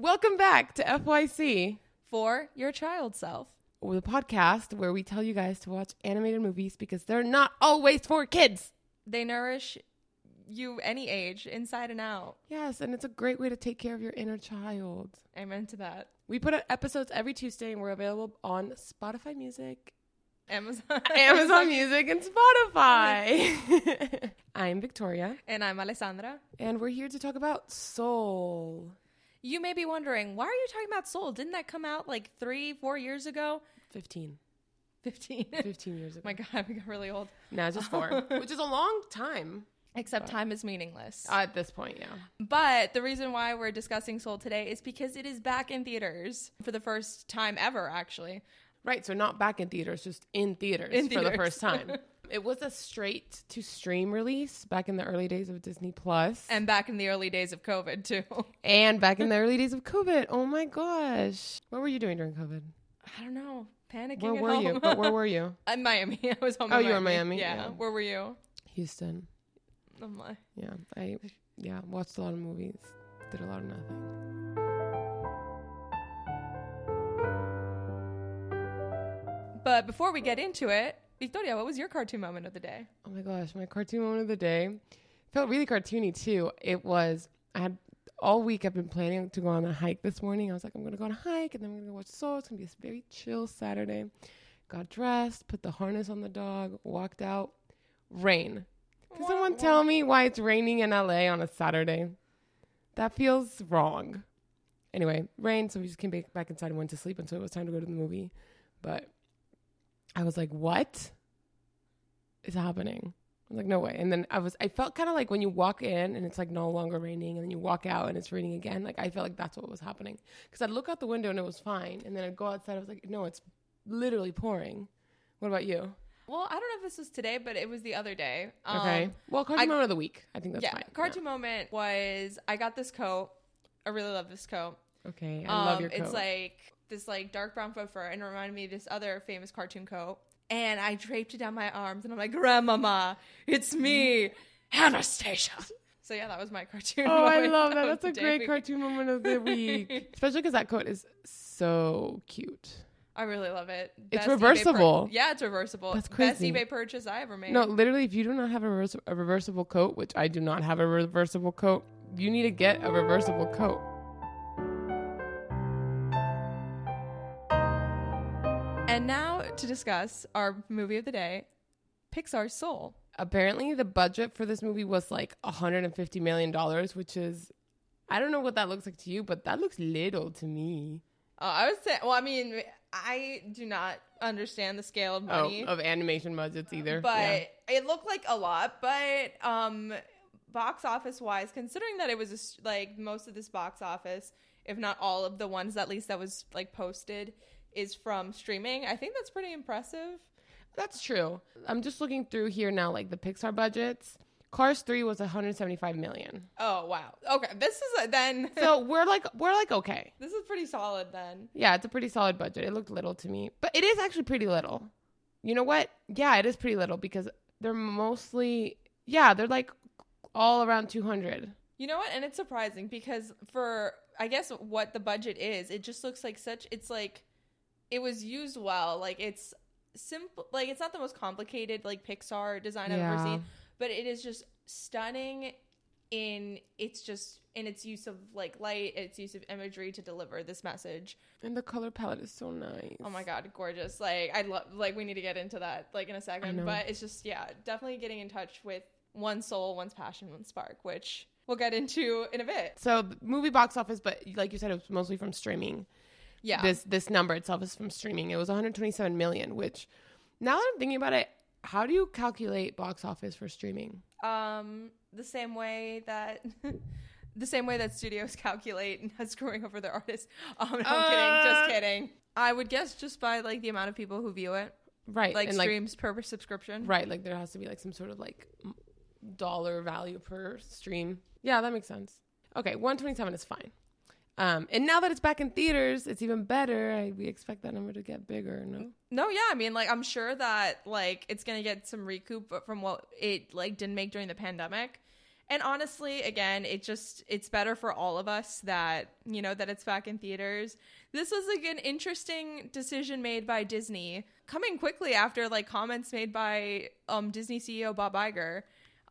Welcome back to FYC, For your child self. the podcast where we tell you guys to watch animated movies because they're not always for kids. They nourish you any age, inside and out. Yes, and it's a great way to take care of your inner child. Amen to that. We put out episodes every Tuesday and we're available on Spotify Music, Amazon. Amazon Music, and Spotify. I'm Victoria, And I'm Alessandra. and we're here to talk about Soul. You may be wondering, why are you talking about Soul? Didn't that come out like three, four years ago? 15. 15. 15 years ago. My God, we got really old. Now it's just four, which is a long time Except time is meaningless. at this point, yeah. But the reason why we're discussing Soul today is because it is back in theaters for the first time ever, actually. Right, so not back in theaters, just in theaters In for the first time. it was a straight to stream release back in the early days of Disney Plus, And back in the early days of COVID, too. and back in the early days of COVID. Oh my gosh, what were you doing during COVID? I don't know. Panicking Where at were you? But where were you? In Miami. I was home Oh, you were in Miami? Yeah. Yeah. Where were you? Houston. Oh I'm like, Yeah, I yeah watched a lot of movies, did a lot of nothing. But before we get into it, Victoria, what was your cartoon moment of the day? Oh my gosh, my cartoon moment of the day felt really cartoony too. It was I had all week I've been planning to go on a hike this morning. I was like, I'm gonna go on a hike and then we're gonna watch Soul. It's gonna be a very chill Saturday. Got dressed, put the harness on the dog, walked out. Rain. Can someone tell me why it's raining in LA on a Saturday? That feels wrong. Anyway, rain, so we just came back, back inside and went to sleep until it was time to go to the movie. But I was like, what is happening? I was like, no way. And then I was, I felt kind of like when you walk in and it's like no longer raining, and then you walk out and it's raining again. Like I felt like that's what was happening because I'd look out the window and it was fine, and then I'd go outside. I was like, no, it's literally pouring. What about you? Well, I don't know if this was today, but it was the other day. Okay. Um, well, cartoon I- moment of the week. I think that's fine. yeah, fine. cartoon moment was I got this coat. I really love this coat. Okay. I love Um, your coat. It's like this like dark brown faux fur and it reminded me of this other famous cartoon coat. And I draped it down my arms and I'm like, Grandmama, it's me, Anastasia. So yeah, that was my cartoon. Oh, I love that. of That's a great cartoon moment of the week. Especially because that coat is so cute. I really love it. It's eBay pur- reversible. yeah, it's reversible. That's crazy. Best eBay purchase I ever made. No, literally, if you do not have a, reverse- a reversible coat, which I do not have a reversible coat, you need to get a reversible coat. And now to discuss our movie of the day, Pixar's Soul. Apparently, the budget for this movie was like $150 million, which is, I don't know what that looks like to you, but that looks little to me. Uh, I would say, well, I mean, I do not understand the scale of money. Oh, of animation budgets either. but Yeah. it looked like a lot but um box office wise considering that it was a like most of this box office if not all of the ones at least that was like posted is from streaming i think that's pretty impressive That's true. I'm just looking through here now, like the Pixar budgets. Cars 3 was 175 million. oh wow okay this is a, then So we're like we're like okay. this is pretty solid then Yeah, it's a pretty solid budget. It looked little to me, but it is actually pretty little. You know what? Yeah, it is pretty little because they're mostly yeah, they're like all around 200. you know what and it's surprising because for i guess what the budget is it just looks like such it's like it was used well. Like it's simple like it's not the most complicated like pixar design i've ever seen but it is just stunning in its just in its use of like light its use of imagery to deliver this message. And the color palette is so nice. oh my god gorgeous. Like i love like we need to get into that like in a second but it's just yeah definitely getting in touch with one soul one's passion one spark which we'll get into in a bit. So movie box office, but like you said, it was mostly from streaming. Yeah This this number itself is from streaming. It was 127 million, which now that I'm thinking about it, how do you calculate box office for streaming? um the same way that the same way that studios calculate and screwing over their artists um no, I'm kidding just Uh. kidding i would guess just by like the amount of people who view it Right. like and streams per subscription Right, like there has to be like some sort of like dollar value per stream. Yeah, that makes sense. Okay, 127 is fine. Um, and now that it's back in theaters, it's even better. I, we expect that number to get bigger. No, no yeah i mean like i'm sure that like it's gonna get some recoup from what it like didn't make during the pandemic And honestly, again, it just it's better for all of us that, you know, that it's back in theaters. This was like an interesting decision made by Disney, coming quickly after like comments made by um Disney CEO Bob Iger,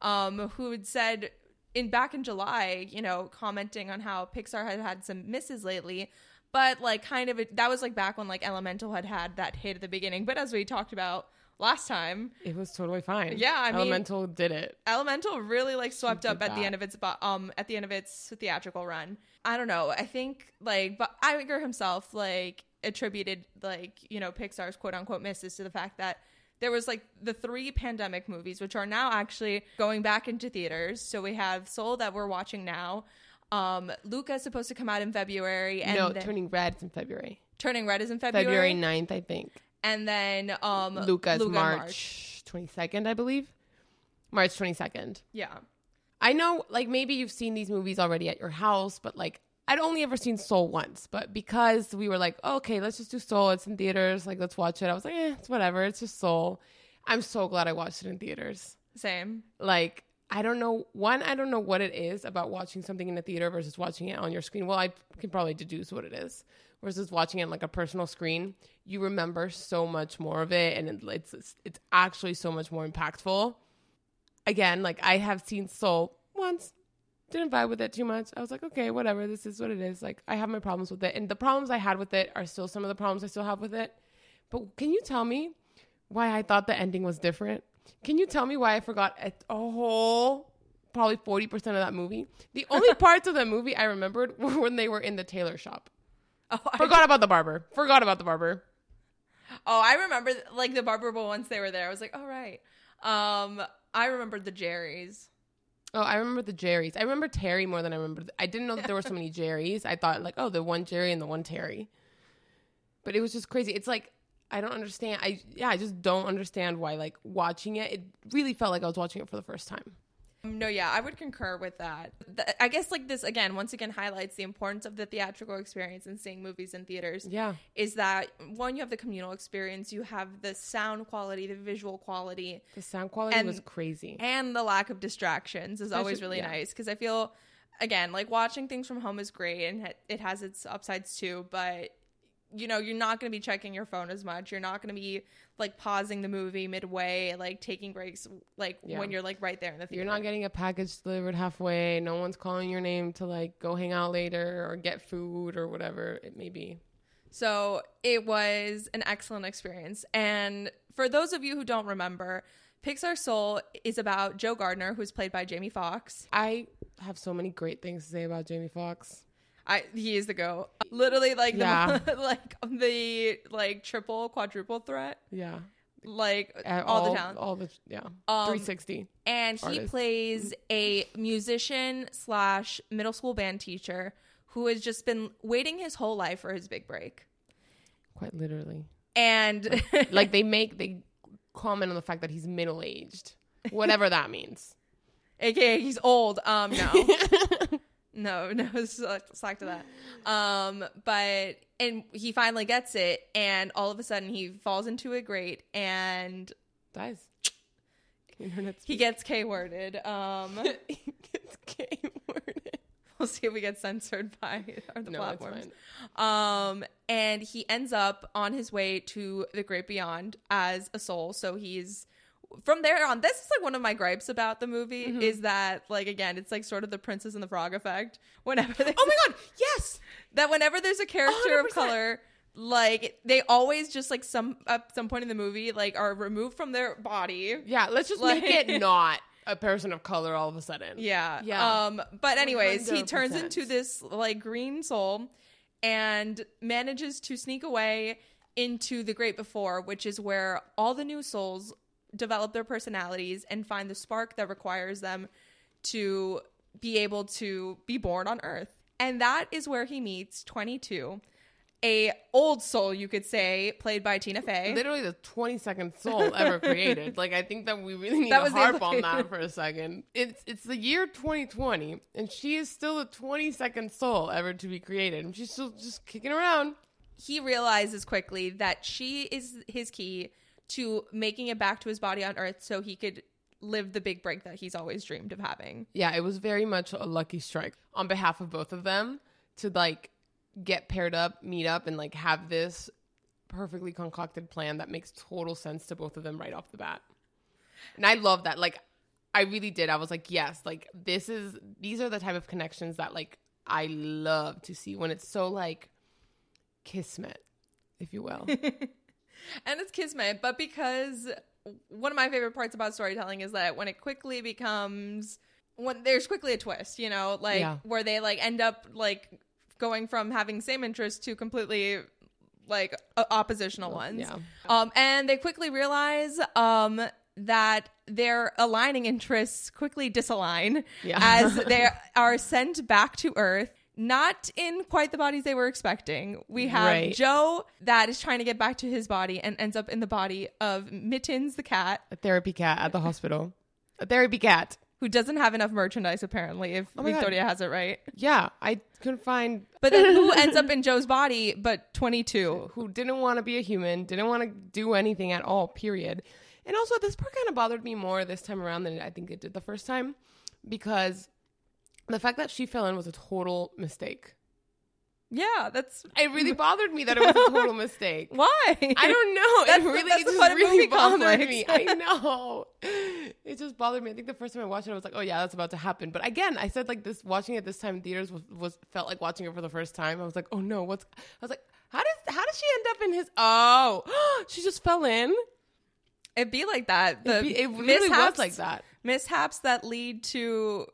um, who had said in back in July, you know, commenting on how Pixar had had some misses lately, but like kind of that was like back when like Elemental had had that hit at the beginning. But as we talked about last time, It was totally fine. Yeah, I mean- Elemental did it. Elemental really like swept up at the end of its um at the end of its theatrical run. I don't know. I think like but Iger himself like attributed like you know Pixar's quote unquote misses to the fact that there was like the three pandemic movies which are now actually going back into theaters. So we have Soul that we're watching now. Um, Luca is supposed to come out in February, and no, turning red is in February. Turning Red is in February February, 9th, I think. and then um, Luca's Luca in March 22nd, I believe. March 22nd. Yeah, I know, like, maybe you've seen these movies already at your house, but like, I'd only ever seen Soul once. But because we were like, oh, okay, let's just do Soul. It's in theaters. Like, let's watch it. I was like, eh, it's whatever. It's just Soul. I'm so glad I watched it in theaters. same. Like, I don't know. One, I don't know what it is about watching something in a theater versus watching it on your screen. Well, I can probably deduce what it is. Versus watching it on like a personal screen, you remember so much more of it, and it- it's it's actually so much more impactful. Again, like I have seen Soul once, didn't vibe with it too much. I was like, okay, whatever. This is what it is. Like I have my problems with it, and the problems I had with it are still some of the problems I still have with it. But can you tell me why I thought the ending was different? Can you tell me why I forgot a, a whole probably 40% of that movie? The only parts of the movie I remembered were when they were in the tailor shop. Oh, I Forgot about the barber. Forgot about the barber. Oh, I remember like the barber once they were there. I was like, all right. Um, I remembered the Jerry's. Oh, I remember the Jerry's. I remember Terry more than I remember. I didn't know that there were so many Jerry's. I thought like, oh, the one Jerry and the one Terry. But it was just crazy. It's like I don't understand. I yeah, I just don't understand why like watching it. It really felt like I was watching it for the first time. No, yeah, I would concur with that. Th- I guess like this again, once again highlights the importance of the theatrical experience and seeing movies in theaters. Yeah. Is that one you have the communal experience, you have the sound quality, the visual quality, The sound quality And- was crazy. and the lack of distractions is always really yeah. nice because I feel again like watching things from home is great and it has its upsides too, but you know you're not going to be checking your phone as much. You're not going to be like pausing the movie midway, like taking breaks, like Yeah. when you're like right there in the theater. You're not getting a package delivered halfway. No one's calling your name to like go hang out later or get food or whatever it may be. So it was an excellent experience. And for those of you who don't remember, Pixar Soul is about Joe Gardner, who's played by Jamie Foxx. I have so many great things to say about Jamie Foxx. I he is the go. Literally like Yeah. the like the like triple quadruple threat. Yeah. Like all, all the town. All the yeah. Um, 360. and he artist. plays a musician slash middle school band teacher who has just been waiting his whole life for his big break. Quite literally. And Like they make they comment on the fact that he's middle aged. Whatever that means. aka he's old. Um, no, no, no, slack, slack to that. Um, but and he finally gets it, and all of a sudden he falls into a grate, and Dies. Internet he gets K worded. Um, he gets K worded. we'll see if we get censored by the No, platforms. Um, and he ends up on his way to the great beyond as a soul. So he's from there on. This is like one of my gripes about the movie Mm-hmm. is that like again, it's like sort of the Princess and the Frog effect. Whenever Oh my god, yes. that whenever there's a character of 100%. color. Like they always just like some at some point in the movie like are removed from their body. Yeah, let's just Like- make it not a person of color all of a sudden. Yeah. Yeah. Um, but anyways, he turns into this like green soul and manages to sneak away into the great before, which is where all the new souls develop their personalities and find the spark that requires them to be able to be born on earth. And that is where he meets 22, a old soul you could say, played by Tina Fey. Literally the 22nd soul ever created. Like I think that we really need That to harp on that for a second. It's it's the year 2020 and she is still the 22nd soul ever to be created. And she's still just kicking around. he realizes quickly that she is his key to making it back to his body on earth so he could live the big break that he's always dreamed of having. Yeah, it was very much a lucky strike on behalf of both of them to like get paired up, meet up, and like have this perfectly concocted plan that makes total sense to both of them right off the bat. And I love that. Like, I really did. I was like, yes, like this is these are the type of connections that like I love to see when it's so like kismet, if you will. and it's kismet, but because one of my favorite parts about storytelling is that when it quickly becomes when there's quickly a twist, you know, like Yeah. where they like end up like going from having same interests to completely like o- oppositional ones. yeah. Um, and they quickly realize um, that their aligning interests quickly disalign Yeah. as they are sent back to Earth. Not in quite the bodies they were expecting. We have Right. Joe that is trying to get back to his body and ends up in the body of Mittens the cat, A therapy cat at the hospital. A therapy cat. who doesn't have enough merchandise apparently, if Oh my God. Victoria has it right. Yeah, I couldn't find But then who ends up in Joe's body but 22? who didn't want to be a human, didn't want to do anything at all, period. And also, this part kind of bothered me more this time around than I think it did the first time because the fact that she fell in was a total mistake. Yeah, that's It really bothered me that it was a total mistake. why. I don't know. That's it really, that's it just really bothered conflicts. me. I know. It just bothered me. I think the first time I watched it, I was like, "Oh yeah, that's about to happen." But again, I said like this, watching it this time in theaters was, was felt like watching it for the first time. I was like, "Oh no, what's?" I was like, "How does how does she end up in his?" Oh, she just fell in. It'd be like that. The It, be, it really was like that. Mishaps that lead to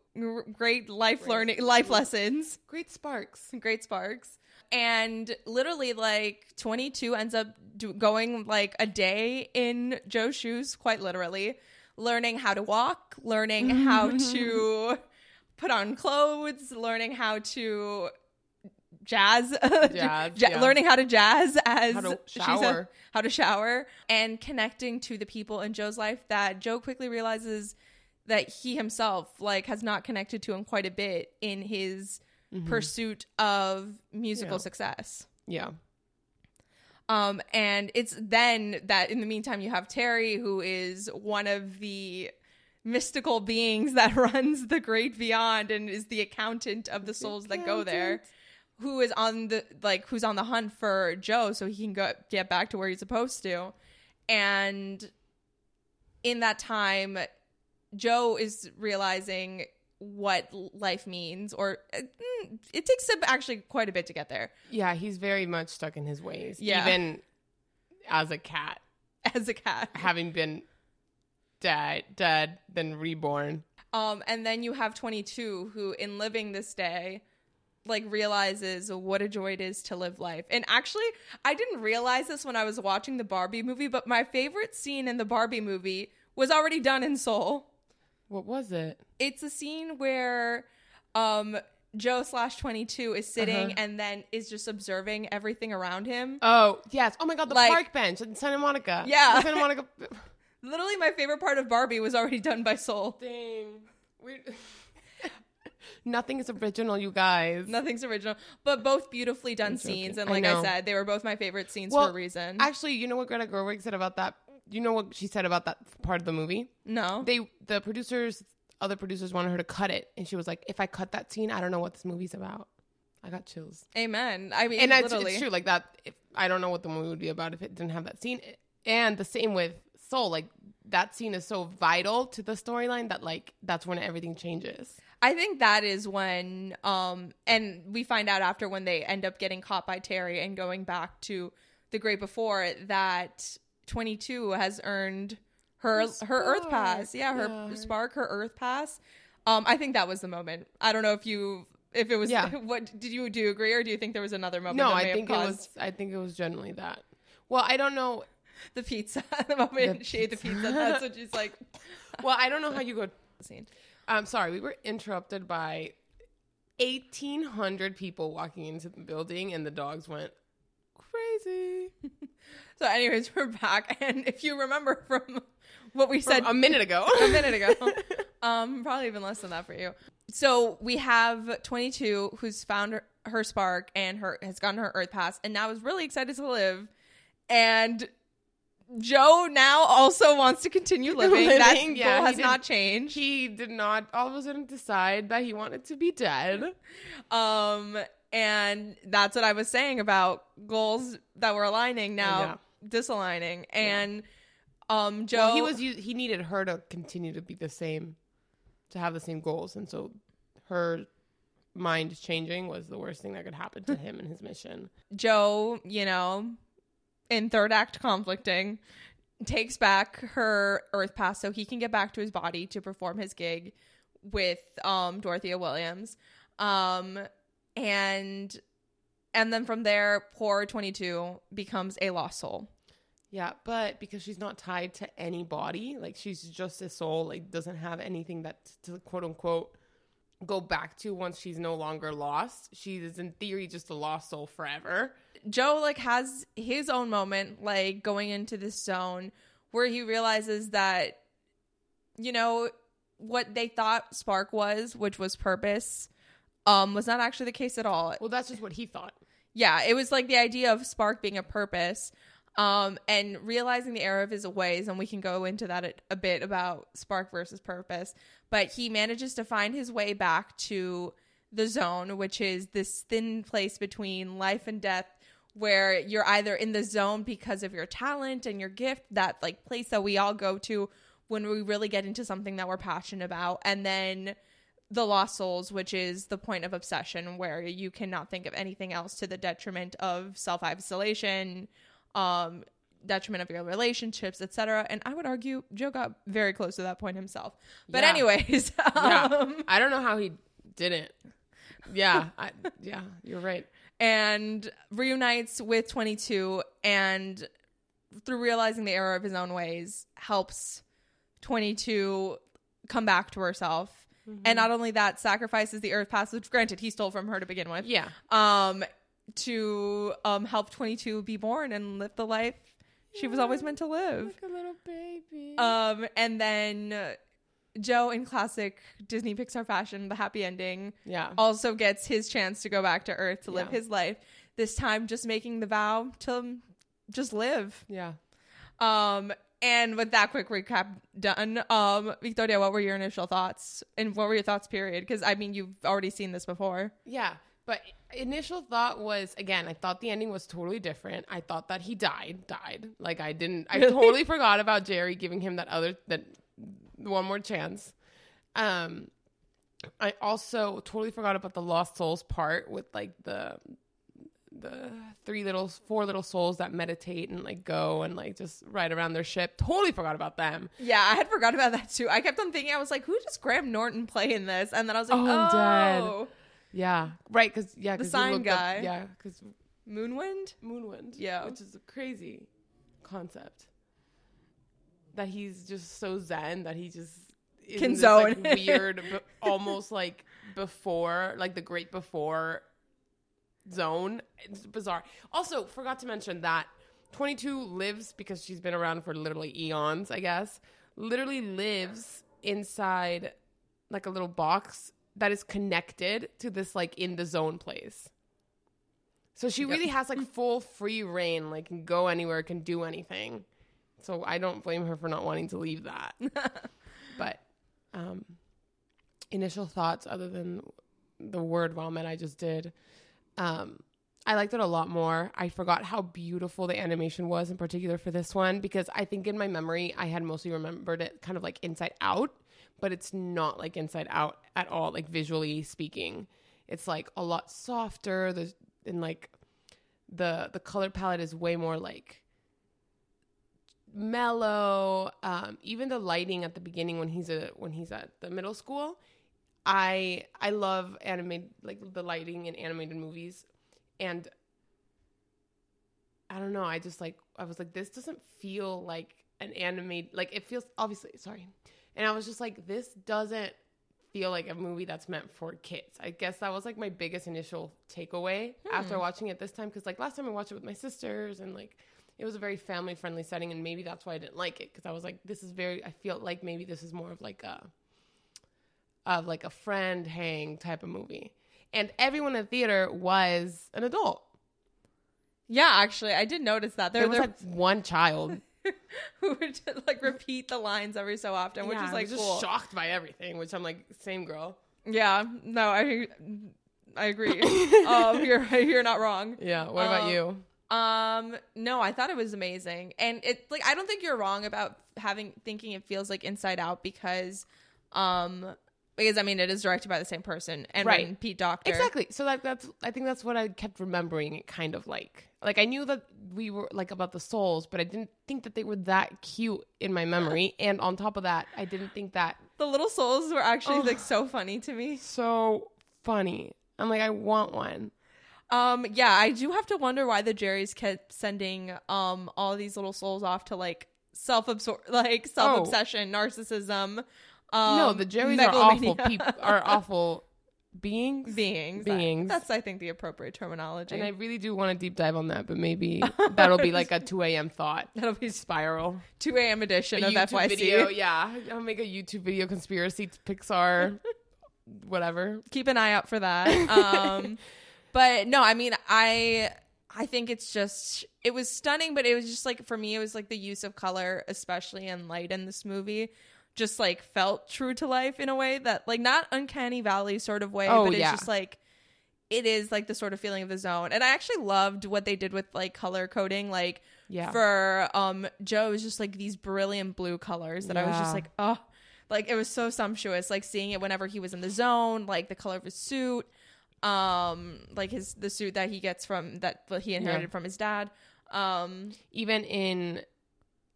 great life learning, life lessons, Great sparks. great sparks. And literally, like 22 ends up do- going like a day in Joe's shoes, quite literally, learning how to walk, learning how to put on clothes, learning how to jazz, Jazz, Ja- yeah. learning how to jazz as How to she said- shower. how to shower, and connecting to the people in Joe's life that Joe quickly realizes that he himself like has not connected to him quite a bit in his pursuit of musical Mm-hmm. Yeah. success. Yeah. Um, and it's then that in the meantime you have Terry, who is one of the mystical beings that runs the great beyond and is the accountant of the souls that go there, who is on the like who's on the hunt for Joe so he can go get back to where he's supposed to. And in that time, Joe is realizing what life means, or uh, mm, it takes him actually quite a bit to get there Yeah, he's very much stuck in his ways. Yeah. Even as a cat, as a cat. having been dead, dead, then reborn. Um, and then you have 22 who, in living this day, like realizes what a joy it is to live life. And actually, I didn't realize this when I was watching the Barbie movie, but my favorite scene in the Barbie movie was already done in Soul. What was it? It's a scene where um Joe slash 22 is sitting Uh-huh. and then is just observing everything around him. Oh yes! Oh my god, the Like- park bench in Santa Monica. Yeah. Santa Monica. Literally, my favorite part of Barbie was already done by Soul. Dang, we. Nothing is original, you guys. Nothing's original, but both beautifully done scenes. And like I, know. said, they were both my favorite scenes Well, for a reason. Actually, you know what Greta Gerwig said about that? You know what she said about that part of the movie? no. They, the producers, other producers wanted her to cut it, and she was like, "If I cut that scene, I don't know what this movie's about." I got chills. Amen. I mean, and it's, it's true like that if i don't know what the movie would be about if it didn't have that scene and the same with soul like that scene is so vital to the storyline that like that's when everything changes I think that is when, um, and we find out after when they end up getting caught by Terry and going back to the great before that 22 has earned her Her her Earth pass. Yeah, her Yeah, spark, her Earth pass. Um, I think that was the moment. I don't know if you. If it was, Yeah. what did you do? You agree, or do you think there was another moment? no i think it was i think it was generally that well i don't know the pizza. the moment The she ate the pizza. pizza, that's what she's like. well i don't know how you go Scene. i'm sorry we were interrupted by 1800 people walking into the building and the dogs went crazy So, anyways, we're back, and if you remember from what we said From a minute ago a minute ago. um, probably even less than that for you. So we have 22 who's found her, her spark and her has gotten her Earth pass, and now is really excited to live. And Joe now also wants to continue living. that yeah, goal has not changed. He did not all of a sudden decide that he wanted to be dead. Um, and that's what I was saying about goals that were aligning now Yeah. disaligning. And um, Joe, Well, he was he needed her to continue to be the same, to have the same goals, and so her mind changing was the worst thing that could happen to him and his mission. Joe, you know, in third act conflicting, takes back her Earth Pass so he can get back to his body to perform his gig with um Dorothea Williams. Um and and then from there, poor 22 becomes a lost soul. Yeah, but because she's not tied to any body, like she's just a soul, like doesn't have anything that to quote unquote go back to once she's no longer lost. She is in theory just a lost soul forever. Joe like has his own moment like going into this zone where he realizes that you know what they thought spark was which was purpose um was not actually the case at all Well, that's just what he thought. yeah it was like the idea of spark being a purpose um and realizing the error of his ways and we can go into that a, a bit about spark versus purpose but he manages to find his way back to the zone which is this thin place between life and death where you're either in the zone because of your talent and your gift that like place that we all go to when we really get into something that we're passionate about and then the lost souls which is the point of obsession where you cannot think of anything else to the detriment of self-isolation um detriment of your relationships etc and i would argue joe got very close to that point himself but Yeah. anyways Yeah, um, I don't know how he didn't. Yeah, I, yeah, you're right. and reunites with 22 and through realizing the error of his own ways helps 22 come back to herself and not only that sacrifices the earth pass which granted he stole from her to begin with Yeah, um to um help 22 be born and live the life she was always meant to live like a little baby. um and then uh, joe in classic disney pixar fashion the happy ending yeah, also gets his chance to go back to Earth to live Yeah. his life. This time, just making the vow to just live. yeah. Um, and with that quick recap done, um, Victoria, what were your initial thoughts? And what were your thoughts? Period. Because I mean, you've already seen this before. Yeah, but initial thought was again, I thought the ending was totally different. I thought that he died, died. Like I didn't. I totally forgot about Jerry giving him that other that one more chance. Um, I also totally forgot about the lost souls part with like the the three little four little souls that meditate and like go and like just ride around their ship. Totally forgot about them. Yeah, I had forgot about that too. I kept on thinking, I was like, who does Graham Norton play in this? And then I was like, Oh, oh, I'm dead. Oh. Yeah, right. Because yeah, The sign looked up- guy. yeah, because Moonwind. Moonwind. Yeah. Which is a crazy concept. That he's just so zen that he just Can zone. like, weird, but almost like before, like the great before zone. It's bizarre. Also, forgot to mention that 22 lives because she's been around for literally eons, I guess. Literally lives inside like a little box that is connected to this like in the zone place. So she really has like full free reign, like can go anywhere, can do anything. So I don't blame her for not wanting to leave that. but um initial thoughts other than the word vomit I just did. Um I liked it a lot more. I forgot how beautiful the animation was in particular for this one because I think in my memory I had mostly remembered it kind of like inside out, but it's not like inside out at all, like visually speaking. It's like a lot softer. There's and like the the color palette is way more like mellow. Um, even the lighting at the beginning when he's a when he's at the middle school, I I love animated like the lighting in animated movies, and I don't know. I just like I was like this doesn't feel like an animated like it feels obviously sorry, and I was just like this doesn't feel like a movie that's meant for kids. I guess that was like my biggest initial takeaway hmm. after watching it this time because like last time I watched it with my sisters and like it was a very family friendly setting and maybe that's why I didn't like it because I was like this is very I feel like maybe this is more of like a of like a friend hang type of movie. And everyone in the theater was an adult. Yeah, actually, I did notice that. There There, was there, like one child. who would like repeat the lines every so often, which Yeah, is like was cool. just shocked by everything, which I'm like, same girl. Yeah, no, I I agree. um, you're you're not wrong. Yeah. What about Um, you? Um, no, I thought it was amazing, and it like I don't think you're wrong about having thinking it feels like Inside Out because, um, because I mean it is directed by the same person and Right. Pete Docter Exactly. So like that's I think that's what I kept remembering it kind of like. Like I knew that we were like about the souls, but I didn't think that they were that cute in my memory. and on top of that, I didn't think that The little souls were actually Oh. like so funny to me. so funny. I'm like, I want one. Um, yeah, I do have to wonder why the Jerrys kept sending um all these little souls off to like self absor like self obsession, narcissism. Um, no, the Jerrys are awful people are awful beings. beings. Beings. That's I think the appropriate terminology. And I really do want to deep dive on that, but maybe that'll be like a 2 a.m. thought That'll be spiral. 2 a.m. edition A of YouTube FYC. video, yeah. I'll make a YouTube video conspiracy Pixar, whatever. Keep an eye out for that. Um, but no, I mean, I I think it's just it was stunning, but it was just like for me, it was like the use of color, especially in light in this movie. Just like felt true to life in a way that, like, not uncanny valley sort of way, Oh, but it's yeah. just like it is like the sort of feeling of the zone. And I actually loved what they did with like color coding, like Yeah. for um Joe it was just like these brilliant blue colors that I was just like, oh like it was so sumptuous. Like seeing it whenever he was in the zone, like the color of his suit, um, like his the suit that he gets from that he inherited Yeah. from his dad. Um Even in,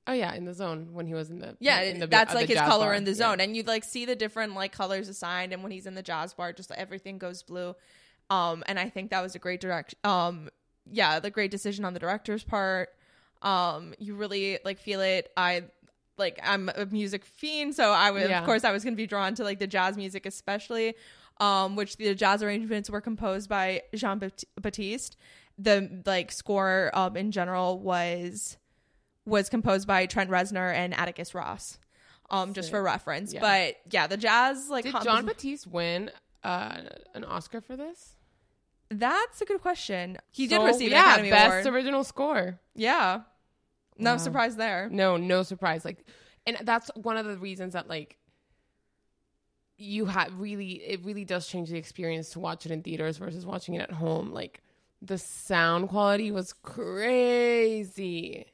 oh yeah, in the zone when he was in the yeah, in the, that's like his color bar. in the Yeah. zone, and you like see the different like colors assigned. And when he's in the jazz bar, just everything goes blue. Um, and I think that was a great direct. Um, yeah, the great decision on the director's part. Um, you really like feel it. I like I'm a music fiend, so I was Yeah. of course I was gonna be drawn to like the jazz music, especially. Um, which the jazz arrangements were composed by Jon Batiste. The like score um in general was was composed by Trent Reznor and Atticus Ross. Um, just for reference. Yeah. But yeah, the jazz like Did compos- Jon Batiste win uh, an Oscar for this? That's a good question. He did So, receive an yeah, Academy best Award. original score. yeah. No Wow. surprise there. No, no surprise. Like, and that's one of the reasons that like you have really it really does change the experience to watch it in theaters versus watching it at home. Like the sound quality was crazy.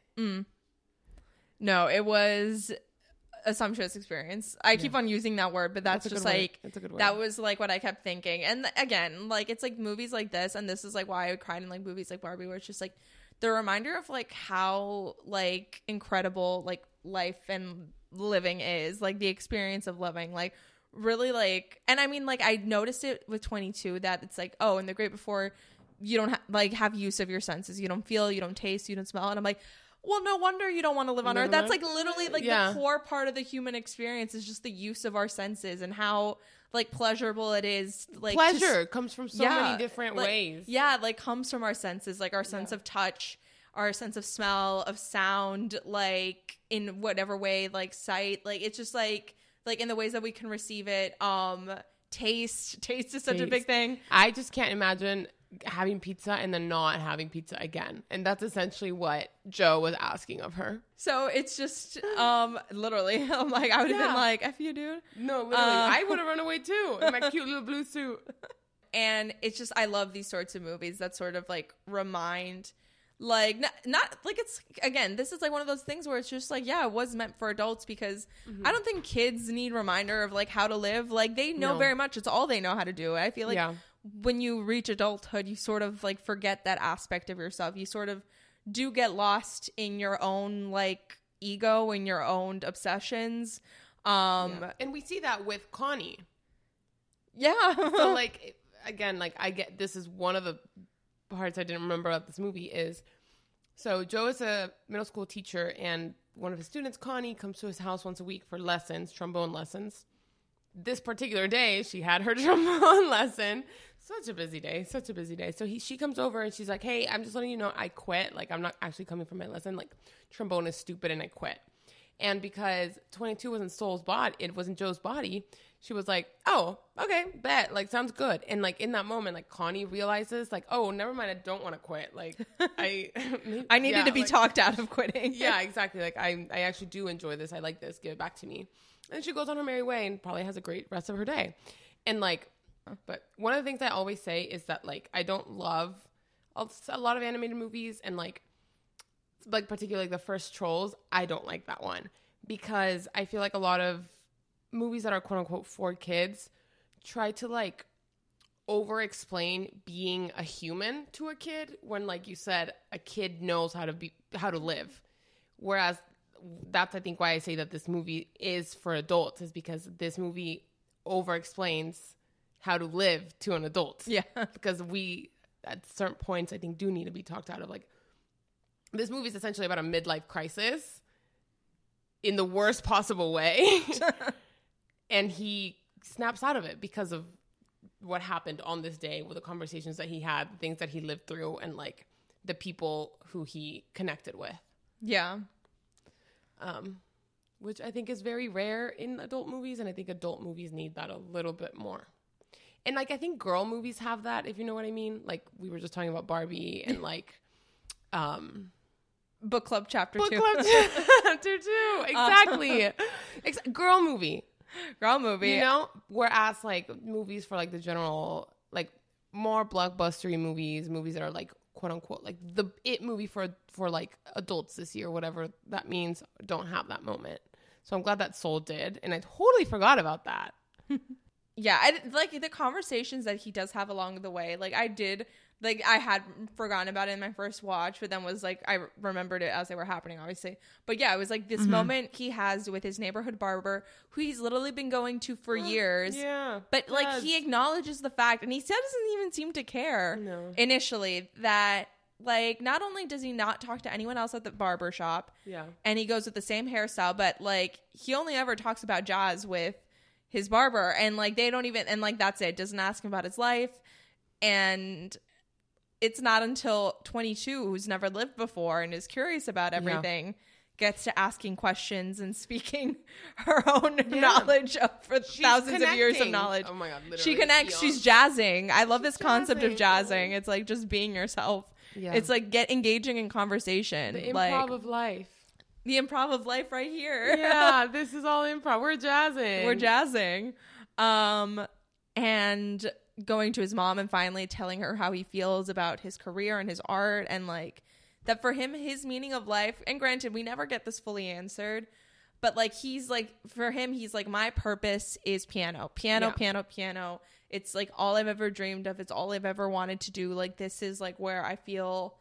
No, it was a sumptuous experience. I keep on using that word, but that's, a just like That's a good word. that was like what I kept thinking. And again, like it's like movies like this, and this is like why I cried in like movies like Barbie, where it's just like the reminder of like how like incredible like life and living is, like the experience of living, like really like. And I mean, like I noticed it with Twenty Two that it's like oh, in the Great Before, you don't ha- like have use of your senses. You don't feel, you don't taste, you don't smell, and I'm like. Well, no wonder you don't want to live on Earth. That's like literally like Yeah. the core part of the human experience is just the use of our senses and how like pleasurable it is. Like to pleasure comes from so Yeah, many different like- ways. Yeah, like comes from our senses, like our sense of touch, our sense of smell, of sound, like in whatever way, like sight. Like it's just like like in the ways that we can receive it. Um, taste, taste is such a big thing. I just can't imagine having pizza and then not having pizza again. And that's essentially what Joe was asking of her. So it's just um literally, I'm like I would have Yeah. been like, "F you, dude." No, literally, Uh, I would have run away too in my cute little blue suit. and it's just i love these sorts of movies that sort of like remind like not, not like it's again this is like one of those things where it's just like yeah it was meant for adults because i don't think kids need reminder of like how to live like they know No. very much it's all they know how to do i feel like Yeah. When you reach adulthood you sort of like forget that aspect of yourself you sort of do get lost in your own like ego and your own obsessions um Yeah. And we see that with Connie. yeah, So like again, like I get this is one of the parts I didn't remember about this movie is so Joe is a middle school teacher and one of his students, Connie, comes to his house once a week for lessons, trombone lessons. This particular day, she had her trombone lesson. Such a busy day, such a busy day. So he, she comes over and she's like, "Hey, I'm just letting you know I quit. Like I'm not actually coming for my lesson. Like trombone is stupid and I quit." And because 22 wasn't Soul's body, it wasn't Joe's body, she was like, "Oh, okay, bet. Like, sounds good." And like in that moment, like Connie realizes, like, "Oh, never mind. I don't want to quit. Like, I, I needed yeah, to be like- talked out of quitting. yeah, exactly. Like, I, I actually do enjoy this. I like this. Give it back to me." And she goes on her merry way and probably has a great rest of her day. And like, but one of the things I always say is that like I don't love a lot of animated movies and like like particularly the first trolls i don't like that one because i feel like a lot of movies that are quote unquote for kids try to like over explain being a human to a kid when like you said a kid knows how to be how to live. Whereas that's i think why i say that this movie is for adults is because this movie over explains how to live to an adult Yeah. because we at certain points I think do need to be talked out of like this movie is essentially about a midlife crisis in the worst possible way and he snaps out of it because of what happened on this day with the conversations that he had the things that he lived through and like the people who he connected with Yeah. um which I think is very rare in adult movies and I think adult movies need that a little bit more. And like I think girl movies have that if you know what I mean. Like we were just talking about Barbie and like um Book club chapter Book two. Club chapter 2. Exactly. Ex- girl movie, Girl movie. you know? Whereas like movies for like the general like more blockbustery movies, movies that are like quote unquote like the it movie for for like adults this year, whatever that means, don't have that moment. So I'm glad that Soul did, and I totally forgot about that. yeah I, like the conversations that he does have along the way like i did like i had forgotten about it in my first watch but then was like i remembered it as they were happening obviously but yeah it was like this Mm-hmm. moment he has with his neighborhood barber who he's literally been going to for years Yeah, but like does. he acknowledges the fact and he still doesn't even seem to care No. initially that like not only does he not talk to anyone else at the barber shop yeah, and he goes with the same hairstyle, but like he only ever talks about jazz with his barber, and like they don't even and like that's it. Doesn't ask him about his life, and it's not until 22, who's never lived before and is curious about everything, gets to asking questions and speaking her own Yeah. knowledge of for She's thousands of years of knowledge. Oh my god, literally. She connects. She's jazzing. I love She's this concept of jazzing. jazzing. It's like just being yourself. Yeah. It's like get engaging in conversation. the improv like of life. The improv of life right here. Yeah, this is all improv. We're jazzing. We're jazzing. Um and going to his mom and finally telling her how he feels about his career and his art and like that for him his meaning of life and granted we never get this fully answered but like he's like for him he's like my purpose is piano piano Yeah. piano piano it's like all i've ever dreamed of it's all i've ever wanted to do like this is like where i feel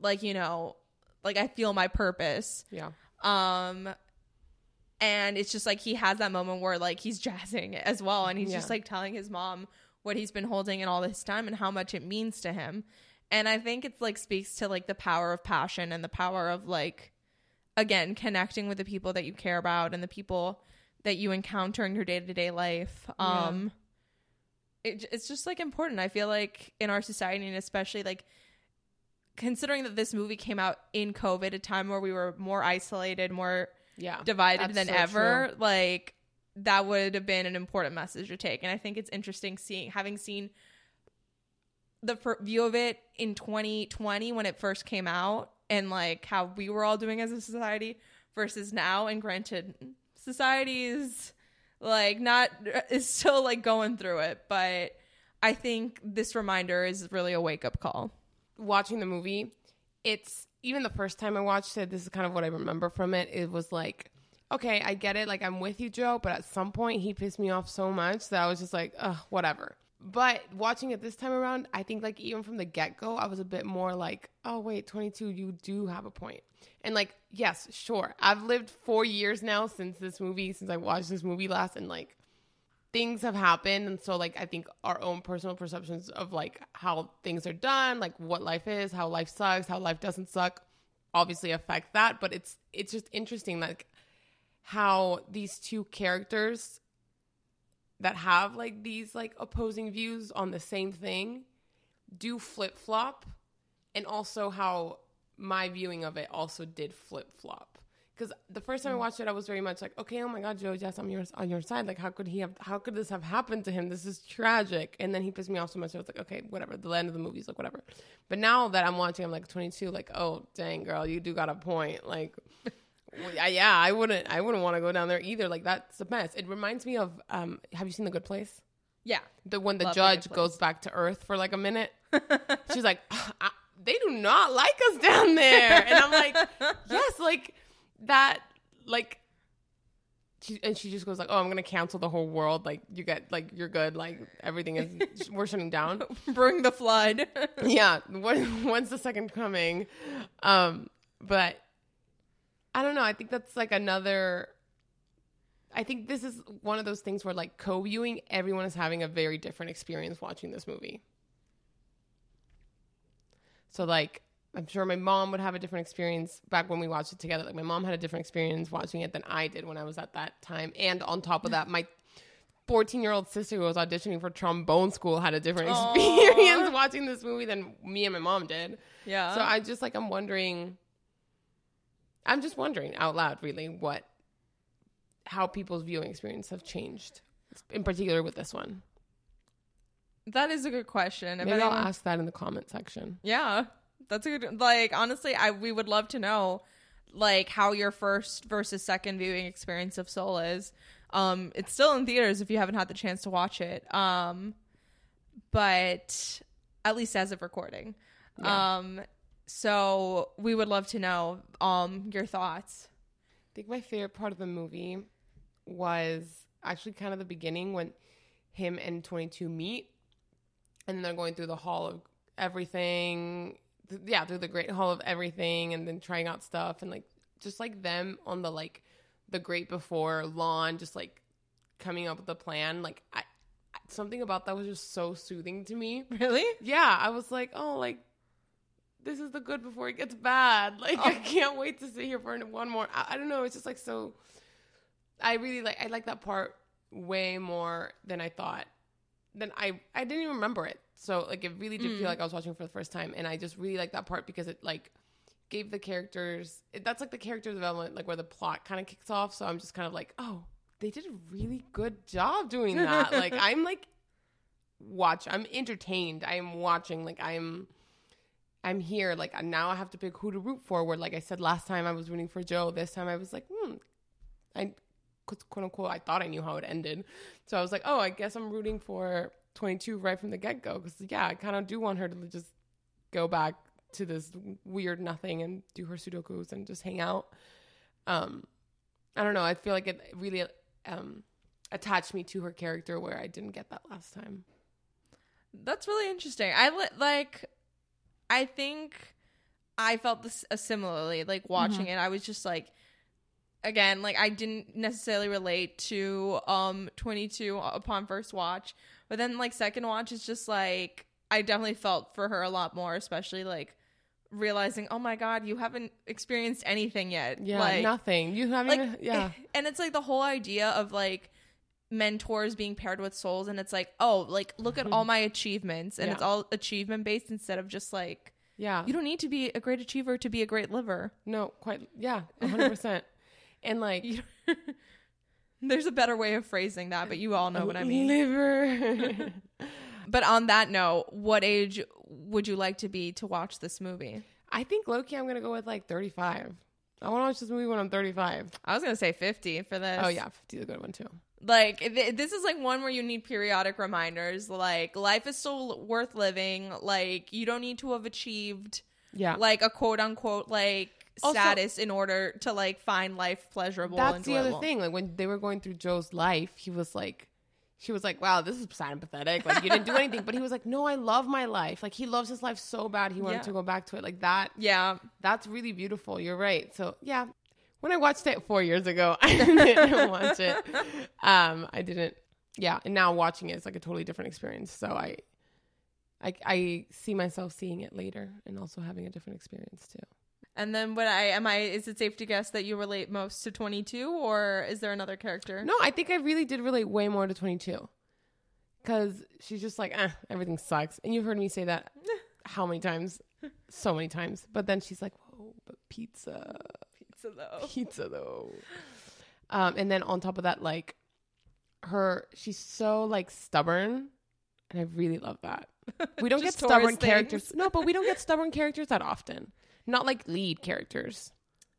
like you know like i feel my purpose. Yeah. um and it's just like he has that moment where like he's jazzing as well and he's just like telling his mom what he's been holding in all this time and how much it means to him. And i think it's like speaks to like the power of passion and the power of like again connecting with the people that you care about and the people that you encounter in your day-to-day life. Um it, it's just like important. I feel like in our society and especially like considering that this movie came out in covid a time where we were more isolated more Yeah. divided than so ever true. like that would have been an important message to take and i think it's interesting seeing having seen the fir- view of it in 2020 when it first came out and like how we were all doing as a society versus now and granted society is like not is still like going through it but i think this reminder is really a wake-up call watching the movie, it's even the first time I watched it, this is kind of what I remember from it. It was like, okay, I get it. Like, I'm with you, Joe, but at some point he pissed me off so much that I was just like, ugh, whatever. But watching it this time around, I think like even from the get go, I was a bit more like, oh, wait, 22, you do have a point. And like, yes, sure. I've lived four years now since this movie, since I watched this movie last, and like, things have happened. And so like i think our own personal perceptions of like how things are done like what life is how life sucks how life doesn't suck obviously affect that. But it's it's just interesting like how these two characters that have like these like opposing views on the same thing do flip-flop. And also how my viewing of it also did flip-flop because the first time I watched it, I was very much like, okay, oh my god, Joe Jess, I'm your, on your side. Like, how could he have? How could this have happened to him? This is tragic. And then he pissed me off so much. I was like, okay, whatever. The end of the movie's like whatever. But now that I'm watching, I'm like 22. Like, oh dang, girl, you do got a point. Like. yeah, I wouldn't. I wouldn't want to go down there either. Like that's the mess. It reminds me of. Um, have you seen The Good Place? Yeah. The when the Love judge goes back to Earth for like a minute. She's like, "Ah, I, they do not like us down there, and I'm like, yes, like that, like. She, and she just goes like, "Oh, I'm gonna cancel the whole world. Like, you get like you're good. Like everything is we're shutting down." Bring the flood. yeah when, when's the second coming um but i don't know i think that's like another i think this is one of those things where like co-viewing everyone is having a very different experience watching this movie so like i'm sure my mom would have a different experience back when we watched it together like my mom had a different experience watching it than i did when i was at that time and on top of that my 14 year old sister who was auditioning for trombone school had a different Aw. experience watching this movie than me and my mom did. yeah. So I just like, I'm wondering, I'm just wondering out loud, really, what, how people's viewing experience have changed, in particular with this one. that is a good question. Maybe I'll ask that in the comment section. Yeah, that's a good. Like honestly, I we would love to know, like how your first versus second viewing experience of Soul is. Um, it's still in theaters if you haven't had the chance to watch it. Um, but at least as of recording. Yeah. Um, so we would love to know um your thoughts. I think my favorite part of the movie was actually kind of the beginning when him and 22 meet and then they're going through the hall of everything th- yeah through the great hall of everything and then trying out stuff and like just like them on the like the great before lawn just like coming up with a plan like I, I something about that was just so soothing to me Really? yeah, I was like, oh, like this is the good before it gets bad. Like I Oh. can't wait to sit here for one more. I, I don't know. It's just like so. I really like. I like that part way more than I thought. Than I I didn't even remember it. So like it really did Mm. feel like I was watching for the first time, and I just really like that part because it like gave the characters. It, that's like the character development, like where the plot kind of kicks off. So I'm just kind of like, oh, they did a really good job doing that. like I'm like watch i'm entertained i am watching like i'm i'm here like now i have to pick who to root for where like i said last time i was rooting for joe this time i was like hmm i quote unquote i thought i knew how it ended so i was like oh i guess i'm rooting for 22 right from the get-go because yeah i kind of do want her to just go back to this weird nothing and do her sudokus and just hang out um i don't know i feel like it really um attached me to her character where i didn't get that last time That's really interesting. I li- like. I think I felt this uh, similarly. Like watching it, I was just like, again, like I didn't necessarily relate to um 22 upon first watch, but then like second watch is just like I definitely felt for her a lot more, especially like realizing, oh my god, you haven't experienced anything yet. Yeah, like, nothing. You haven't. like even, yeah, and it's like the whole idea of like mentors being paired with souls and it's like oh like look at all my achievements and Yeah. it's all achievement based instead of just like yeah. you don't need to be a great achiever to be a great liver no, quite. Yeah, hundred percent. And like, there's a better way of phrasing that but you all know what i mean Liver. but on that note what age would you like to be to watch this movie I think Loki. I'm gonna go with like 35. I want to watch this movie when I'm 35. i was gonna say 50 for this Oh yeah, 50 is a good one too. like th- this is like one where you need periodic reminders like life is still worth living like you don't need to have achieved Yeah, like a quote unquote like Also- status in order to like find life pleasurable that's and the other thing. Like when they were going through Joe's life, he was like, she was like, "Wow, this is sad and pathetic. Like you didn't do anything." But he was like, "No, I love my life. Like he loves his life so bad, he wanted Yeah. to go back to it. Like that. yeah That's really beautiful. You're right. So yeah, when I watched it four years ago, I didn't watch it. Um, I didn't. Yeah, and now watching it is like a totally different experience. So I, I, I see myself seeing it later and also having a different experience too. And then what i am i is it safe to guess that you relate most to 22 or is there another character No, I think I really did relate way more to 22. Because she's just like, eh, everything sucks. And you've heard me say that how many times? So many times. But then she's like, whoa, but pizza. pizza though. pizza though. Um, and then on top of that, like her, she's so like stubborn, and I really love that. We don't get stubborn characters. No, but we don't get stubborn characters that often. Not like lead characters.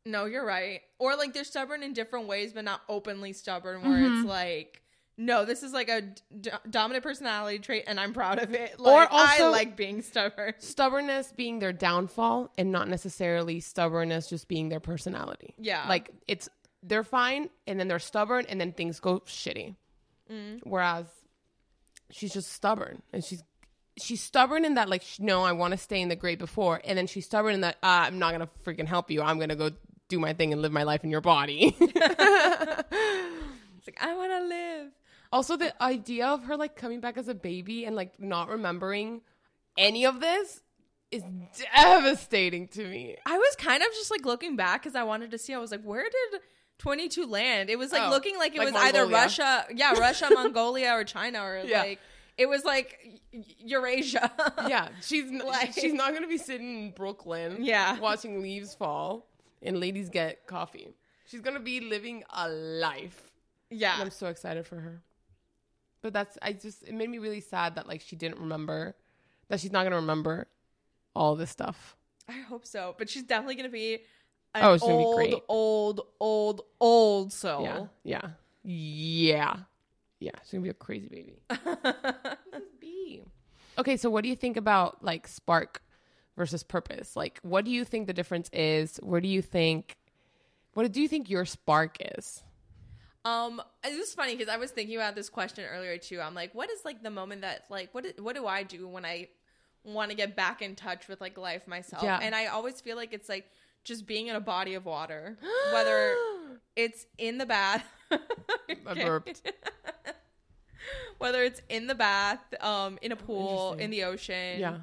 No, you're right. Or like they're stubborn in different ways, but not openly stubborn. Where Mhm. it's like, no, this is like a d- dominant personality trait, and I'm proud of it. Like, I also- like being stubborn. Stubbornness being their downfall, and not necessarily stubbornness just being their personality. Yeah, Like it's they're fine, and then they're stubborn, and then things go shitty. Mm. Whereas she's just stubborn, and she's she's stubborn in that like no, I want to stay in the great before, and then she's stubborn in that uh, I'm not gonna freaking help you. I'm gonna go do my thing and live my life in your body. it's like I want to live. also, the idea of her like coming back as a baby and like not remembering any of this is devastating to me. I was kind of just like looking back because I wanted to see. I was like, where did 22 land? It was like Oh, looking like it like was either Russia, yeah, Russia, Mongolia, or China, or Yeah. like it was like Eurasia. yeah, she's Like- she's not gonna be sitting in Brooklyn, Yeah. watching leaves fall and ladies get coffee. She's gonna be living a life, and yeah. I'm so excited for her. But that's I just it made me really sad that like she didn't remember that she's not gonna remember all this stuff. I hope so. But she's definitely gonna be an Oh, it's gonna be old, great. old, old, old soul. Yeah, yeah, yeah, yeah. She's gonna be a crazy baby. be? Okay, so what do you think about like spark versus purpose? Like, what do you think the difference is? Where do you think? What do you think your spark is? Um, it was funny because I was thinking about this question earlier too. I'm like, what is like the moment that like what what do I do when I want to get back in touch with like life myself? Yeah. And I always feel like it's like just being in a body of water, whether it's in the bath. I burped. Whether it's in the bath, um, in a pool, Oh, in the ocean, yeah,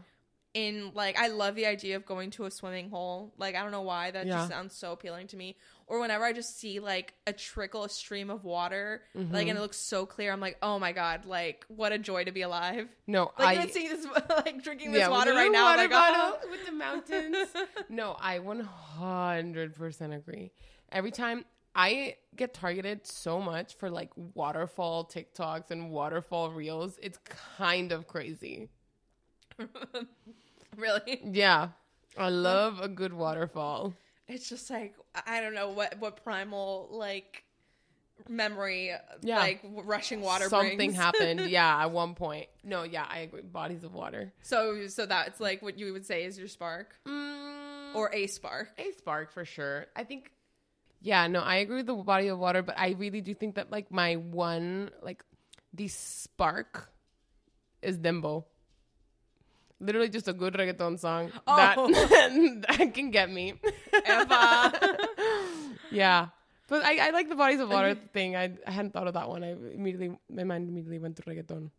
in like I love the idea of going to a swimming hole. Like I don't know why that Yeah. just sounds so appealing to me. Or whenever I just see like a trickle, a stream of water, Mm-hmm. like and it looks so clear, I'm like, oh my god, like what a joy to be alive. no, Like I seeing this, like drinking this yeah, water right now, water like, oh. with the mountains. no, I 100% agree. Every time I get targeted so much for like waterfall TikToks and waterfall reels, it's kind of crazy. really, Yeah. I love a good waterfall. it's just like I don't know what what primal like memory, Yeah. like rushing water. Something brings. happened. Yeah, at one point. No, yeah, I agree. Bodies of water. So so that's like what you would say is your spark Mm, or a spark. a spark for sure. I think. Yeah, no, I agree with the body of water, but I really do think that like my one like the spark is Dembow. Literally just a good reggaeton song Oh. that that can get me. Yeah. But I, I like the bodies of water thing. I, I hadn't thought of that one. I immediately my mind immediately went to reggaeton.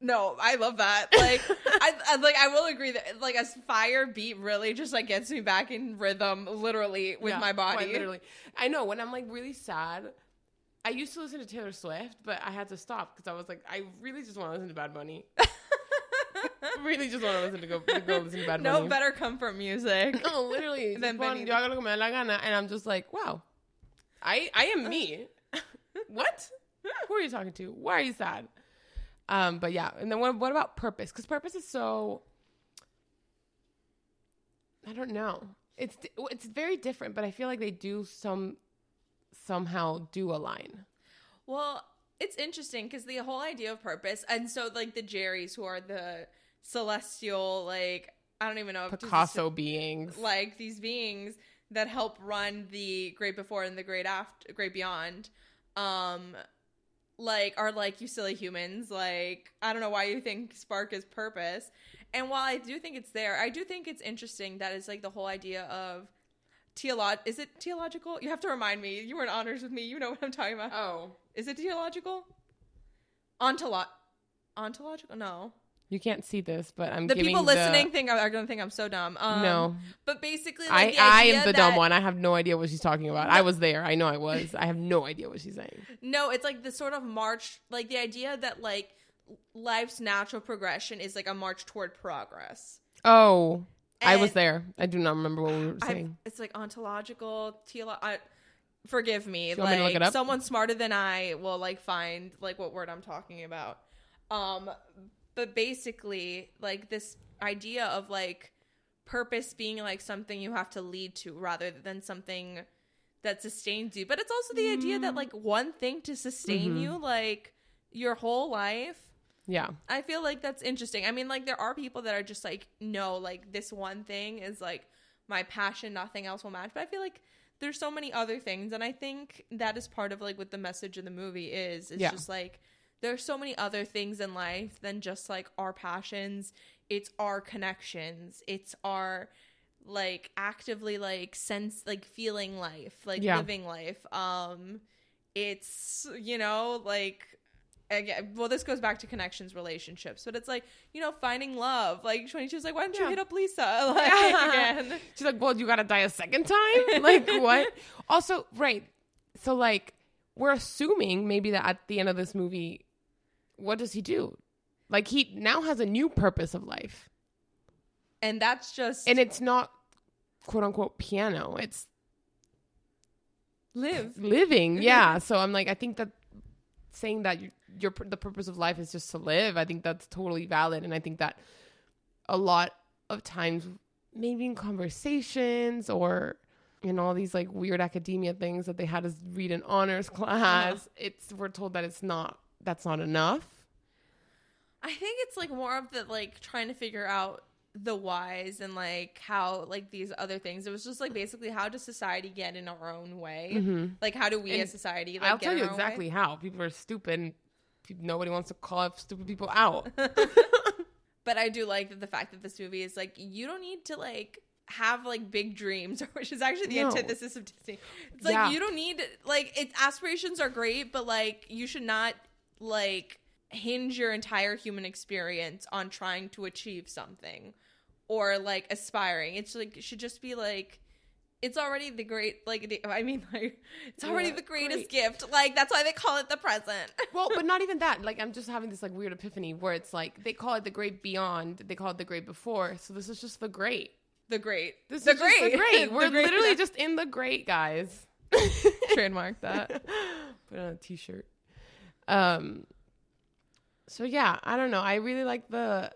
No, I love that. Like, I, I like. I will agree that like a fire beat really just like gets me back in rhythm, literally with Yeah, my body. quite literally. I know when I'm like really sad. I used to listen to Taylor Swift, but I had to stop because I was like, I really just want to listen to Bad Bunny. really just want to listen to go, to go listen to Bad Bunny. No better comfort music. No, literally. Than Just pon, Benny. yo hago lo que me la gana, and I'm just like, wow, I I am me. what? Who are you talking to? Why are you sad? Um, but yeah, and then what? What about purpose? Because purpose is so. I don't know. It's it's very different, but I feel like they do some somehow do align. Well, it's interesting because the whole idea of purpose, and so like the Jerrys, who are the celestial, like I don't even know if this is- Picasso beings. like these beings that help run the great before and the great after great beyond um like are like you silly humans like i don't know why you think spark is purpose. And while i do think it's there i do think it's interesting that it's like the whole idea of theolog is it theological you have to remind me. You were in honors with me. You know what i'm talking about. Oh, is it theological ontolo ontological? No you can't see this, but I'm the people the- listening think are gonna think i'm so dumb um, no, but basically I like, the I am the that- dumb one. I have no idea what she's talking about. I was there. I know I was. I have no idea what she's saying. No, it's like the sort of march, like the idea that like life's natural progression is like a march toward progress. Oh, I was there. I do not remember what we were I- saying. it's like ontological, teolo- I, forgive me. you want me to like look it up? someone smarter than I will like find like what word I'm talking about. Um, but basically, like this idea of like purpose being like something you have to lead to rather than something that sustains you. But it's also the idea Mm. that like one thing to sustain Mm-hmm. you, like your whole life. yeah. I feel like that's interesting. I mean, like there are people that are just like, no, like this one thing is like my passion, nothing else will match. But I feel like there's so many other things, and I think that is part of like what the message of the movie is. It's Yeah. just like there's so many other things in life than just like our passions. It's our connections. It's our like actively like sense like feeling life, like Yeah. living life. Um it's you know like again, well, this goes back to connections, relationships, but it's like you know, finding love. Like twenty two is like, why don't you hit up Lisa? Like again, She's like, well, you gotta die a second time? like, what? Also, right. So, like, we're assuming maybe that at the end of this movie, what does he do? Like, he now has a new purpose of life. and that's just And it's not quote unquote piano, it's live. living. Yeah. so, I'm like, I think that saying that you, your the purpose of life is just to live, I think that's totally valid. And I think that a lot of times, maybe in conversations or in all these like weird academia things that they had us read in honors class, uh-huh. it's we're told that it's not that's not enough. I think it's like more of the like trying to figure out the whys and like how like these other things. It was just like basically how does society get in our own way? Mm-hmm. Like how do we And as society? Like, I'll get tell you own way? exactly how. People are stupid nobody wants to call stupid people out. but I do like that the fact that this movie is like you don't need to like have like big dreams, which is actually the No. antithesis of Disney. It's like Yeah. you don't need like it. Aspirations are great, but like you should not like hinge your entire human experience on trying to achieve something or like aspiring. It's like it should just be like. It's already the great, like the, I mean, like it's already Yeah, the greatest great. gift. Like that's why they call it the present. well, but not even that. Like I'm just having this like weird epiphany where it's like they call it the great beyond, they call it the great before. So this is just the great. the great, This the is just the great. The We're great. literally just in the great, guys. trademark that. Put on a t-shirt. Um. So yeah, I don't know. I really like the.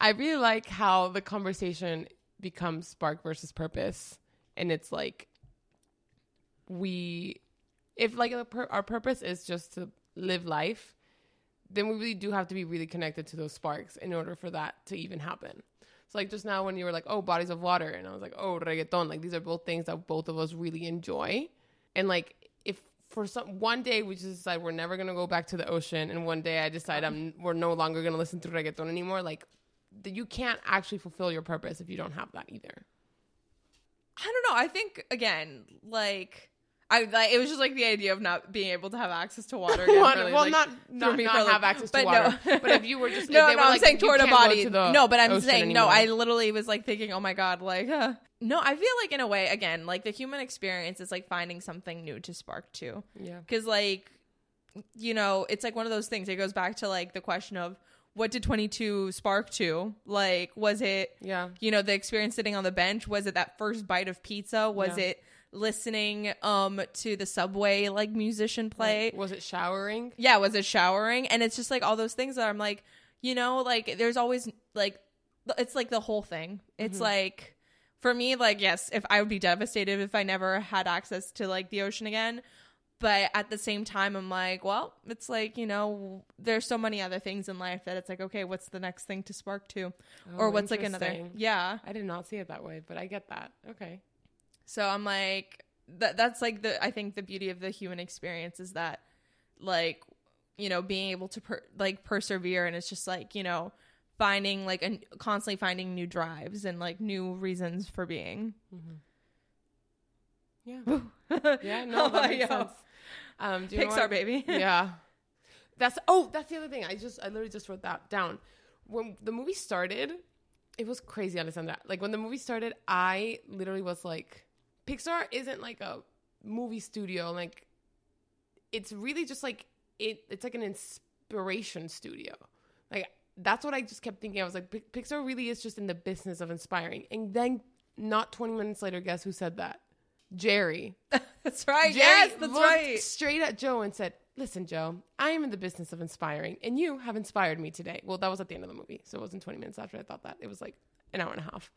I really like how the conversation becomes spark versus purpose, and it's like we, if like our purpose is just to live life, then we really do have to be really connected to those sparks in order for that to even happen. So like just now when you were like, oh, bodies of water, and I was like, oh, reggaeton. Like these are both things that both of us really enjoy, and like for some one day we just decide we're never gonna go back to the ocean, and one day I decide I'm we're no longer gonna listen to reggaeton anymore, like you can't actually fulfill your purpose if you don't have that either. I don't know. I think again, like I like it was just like the idea of not being able to have access to water. Again Water- really, well, like, not not, me not for loop. have access to But water, no. but if you were just no, they no, were I'm like, saying toward a body. to No, but I'm saying no. I literally was like thinking, oh my god, like huh. no. I feel like in a way, again, like the human experience is like finding something new to spark to. yeah because like you know it's like one of those things it goes back to like the question of what did 22 spark to like was it yeah you know the experience sitting on the bench was it that first bite of pizza was Yeah. it listening um to the subway like musician play was it showering? yeah was it showering and it's just like all those things that i'm like you know like there's always like it's like the whole thing it's Mm-hmm. like for me like yes if i would be devastated if i never had access to like the ocean again but at the same time i'm like well it's like you know there's so many other things in life that it's like okay what's the next thing to spark to or Oh, what's like another yeah I did not see it that way, but I get that. Okay. So I'm like that that's like the I think the beauty of the human experience is that like you know being able to per- like persevere and it's just like you know finding like and constantly finding new drives and like new reasons for being. Yeah. Yeah, no, that makes sense. Um, do you know Pixar what- baby. yeah. That's oh, that's the other thing. I just I literally just wrote that down. When the movie started, it was crazy, Alessandra. Like when the movie started, I literally was like, Pixar isn't like a movie studio. Like it's really just like it. It's like an inspiration studio. Like that's what I just kept thinking. I was like, Pixar really is just in the business of inspiring. And then, not 20 minutes later, guess who said that? Jerry. That's right. Jerry yes, that's looked right. straight at Joe and said, Listen, Joe, I am in the business of inspiring, and you have inspired me today. Well, that was at the end of the movie, so it wasn't 20 minutes after I thought that. It was like an hour and a half.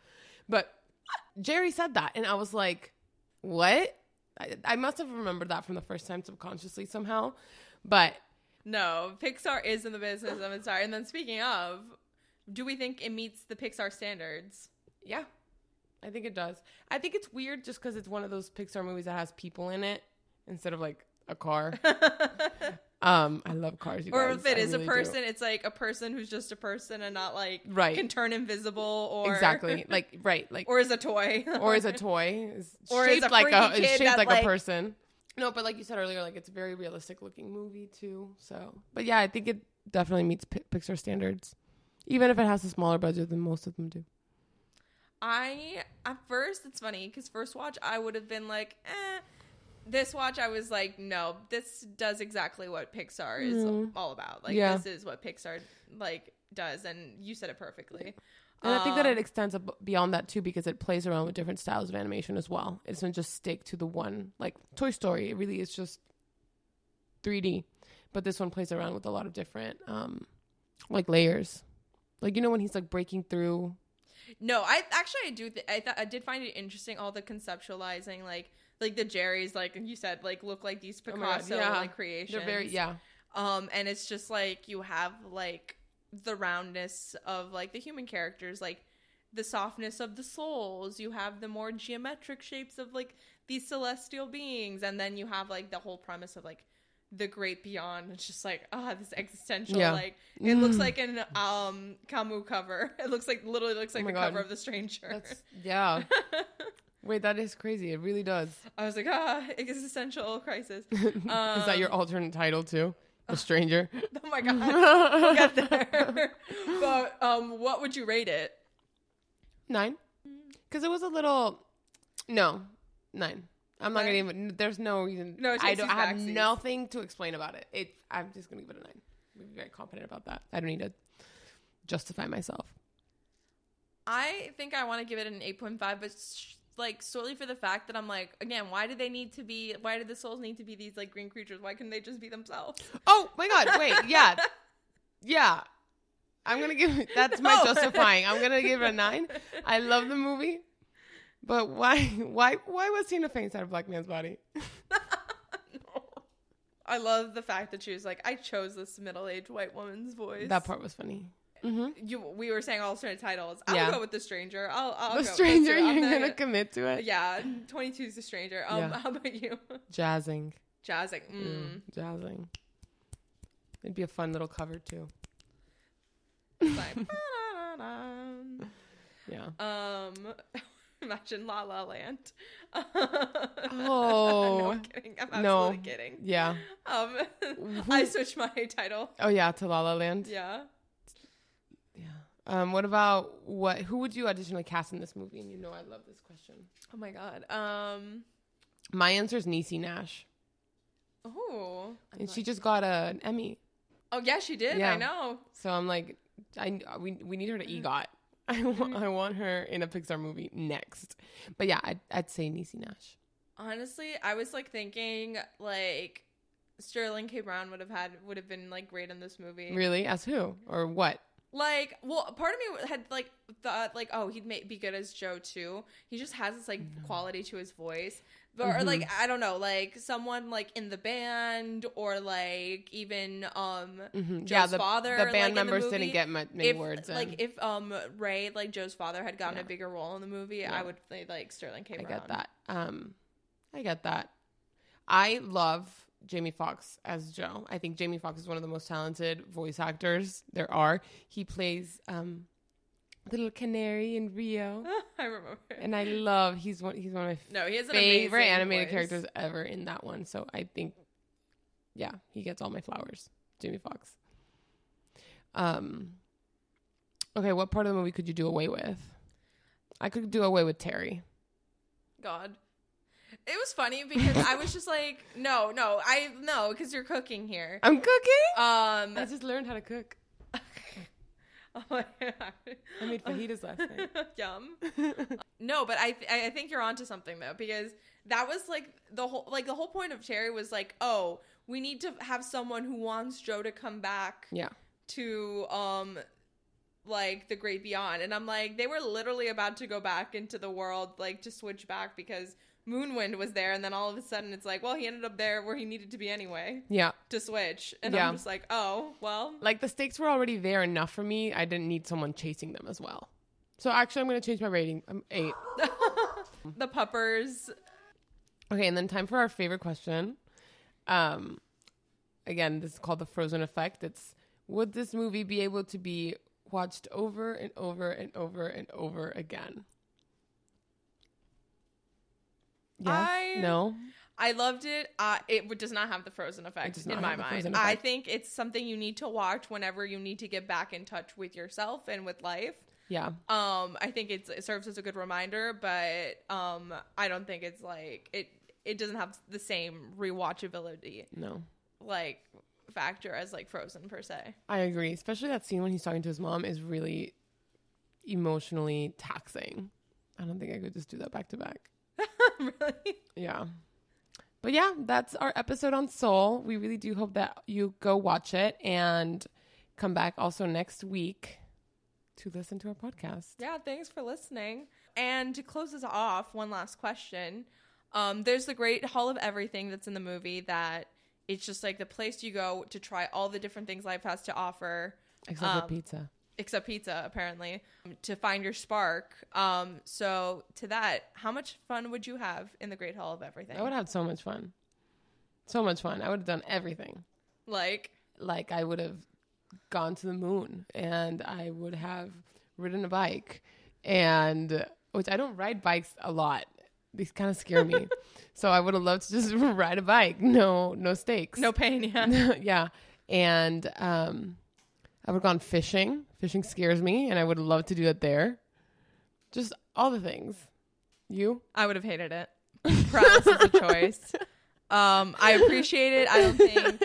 But Jerry said that, and I was like, What? I, I must have remembered that from the first time subconsciously somehow. But No, Pixar is in the business of inspiring. And then speaking of, do we think it meets the Pixar standards? yeah, I think it does. I think it's weird just because it's one of those Pixar movies that has people in it instead of like a car. um, I love cars. You or guys. if it I is really a do. person, it's like a person who's just a person and not like Right. can turn invisible or exactly like right like or is a toy or is a toy is Or is a like a is shaped like, like- a person no but like you said earlier like it's a very realistic looking movie too so but yeah i think it definitely meets Pi- pixar standards even if it has a smaller budget than most of them do I at first it's funny because first watch I would have been like, eh. This watch I was like, no, this does exactly what Pixar is Mm. all about. Like Yeah. this is what Pixar like does, and you said it perfectly. and i think that Um, it extends ab- beyond that too because it plays around with different styles of animation as well it doesn't just stick to the one like toy story it really is just 3d but this one plays around with a lot of different um like layers like you know when he's like breaking through No, I actually I do. Th- I thought I did find it interesting all the conceptualizing, like like the Jerry's, like you said, like look like these Oh my God, Picasso yeah. like creations. they're very yeah Um, and it's just like you have like the roundness of like the human characters, like the softness of the souls. You have the more geometric shapes of like these celestial beings, and then you have like the whole premise of like the great beyond. It's just like ah, this existential Yeah. like it looks Mm. like an um Camus cover. It looks like literally looks like Oh my the God. cover of The Stranger. That's yeah. Wait, that is crazy. It really does. I was like ah, existential crisis. is that your Um, alternate title too? The stranger. Oh my god. we'll get there. but um, what would you rate it? Nine. Because it was a little. No, nine. I'm not gonna even. There's no reason. No, I don't. I have nothing to explain about it. It. I'm just gonna give it a nine. I'm very confident about that. I don't need to justify myself. I think I want to give it an 8.5, but sh- like solely for the fact that I'm like, again, why do they need to be? Why do the souls need to be these like green creatures? Why couldn't they just be themselves? Oh my god! Wait. Yeah. Yeah. I'm gonna give. That's my No. Oh. justifying. I'm gonna give it a nine. I love the movie, but why? Why? Why was Tina Fey inside a black man's body? I love the fact that she was like, I chose this middle-aged white woman's voice. That part was funny. Hmm You, we were saying alternate titles. I'll Yeah. go with the stranger. I'll, I'll the go stranger, you're not gonna commit to it. Yeah, 22 is the stranger. Um, Yeah. how about you? Jazzing. Jazzing. Mm. Mm, jazzing. It'd be a fun little cover too. Like, Yeah. um, imagine La La Land. Oh. no, I'm kidding. I'm No. kidding. Yeah. Um, I switched my title. Oh yeah, to La La Land. Yeah. Um, what about what? Who would you additionally cast in this movie? And you know, I love this question. Oh my god. Um. My answer is Niecy Nash, Oh. and she just got a, an Emmy. Oh yeah, she did. Yeah. I know. So I'm like, I we we need her to EGOT. I want, I want her in a Pixar movie next. But yeah, I'd, I'd say Niecy Nash. Honestly, I was like thinking like Sterling K. Brown would have had would have been like great in this movie. Really? As who or what? Like, well, part of me had like thought like, oh, he'd may- be good as Joe too. He just has this like quality to his voice, but, or Mhm. like I don't know, like someone like in the band or like even um hmm Joe's Yeah, the, father. the like, band the members movie. didn't get ma- many if words. in. like if um Ray like Joe's father had gotten Yeah. a bigger role in the movie, Yeah. I would play like Sterling K. I get that. Um, I get that. I love Jamie Foxx as Joe. I think Jamie Foxx is one of the most talented voice actors there are. He plays um, little canary in Rio, I remember. and I love. He's one. He's one of my no, he has favorite animated voice. characters ever in that one. So I think, yeah, he gets all my flowers. Jamie Foxx. Um. Okay, what part of the movie could you do away with? I could do away with Terry. God. It was funny because I was just like, no, no, I no, because you're cooking here. I'm cooking. Um, I just learned how to cook. I I made fajitas last night. Yum. no, but I th- I think you're onto something though because that was like the whole like the whole point of Terry was like, oh, we need to have someone who wants Joe to come back Yeah. to um like the great beyond and i'm like they were literally about to go back into the world like to switch back because moonwind was there and then all of a sudden it's like well he ended up there where he needed to be anyway Yeah. to switch and Yeah. i'm just like oh well Like the stakes were already there enough for me. I didn't need someone chasing them as well. So actually, I'm going to change my rating. I'm eight. the puppers Okay, and then time for our favorite question. Um, again, this is called the Frozen effect. It's would this movie be able to be watched over and over and over and over again? Yes. I- no. I loved it. Uh, it does not have the Frozen effect in my mind. I think it's something you need to watch whenever you need to get back in touch with yourself and with life. Yeah. Um, I think it's, it serves as a good reminder, but um, I don't think it's like it. It doesn't have the same rewatchability No. like factor as like Frozen per se. I agree. Especially that scene when he's talking to his mom is really emotionally taxing. I don't think I could just do that back to back. really? Yeah. But yeah, that's our episode on Soul. We really do hope that you go watch it and come back also next week to listen to our podcast. Yeah. Thanks for listening. And to close us off, one last question. Um, there's the great Hall of Everything that's in the movie that it's just like the place you go to try all the different things life has to offer. Except Um, for pizza. Except pizza apparently to find your spark um so to that how much fun would you have in the great hall of everything I would have so much fun. So much fun. I would have done everything. like Like I would have gone to the moon and I would have ridden a bike and which I don't ride bikes a lot. These kind of scare me. so I would have loved to just ride a bike. No no stakes. no pain yeah yeah. And um I would have gone fishing. Fishing scares me and I would love to do it there. Just all the things. You? i would have hated it promise is a choice um i appreciate it i don't think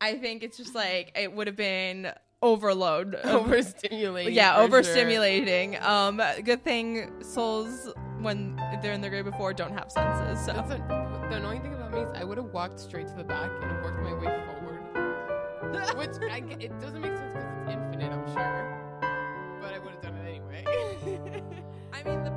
i think it's just like it would have been overload Overstimulating. yeah overstimulating um good thing souls when they're in the great before don't have senses so That's a, the annoying thing about me is I would have walked straight to the back and worked my way forward. Which I it doesn't make sense because it's infinite, I'm sure. But I would have done it anyway. i mean the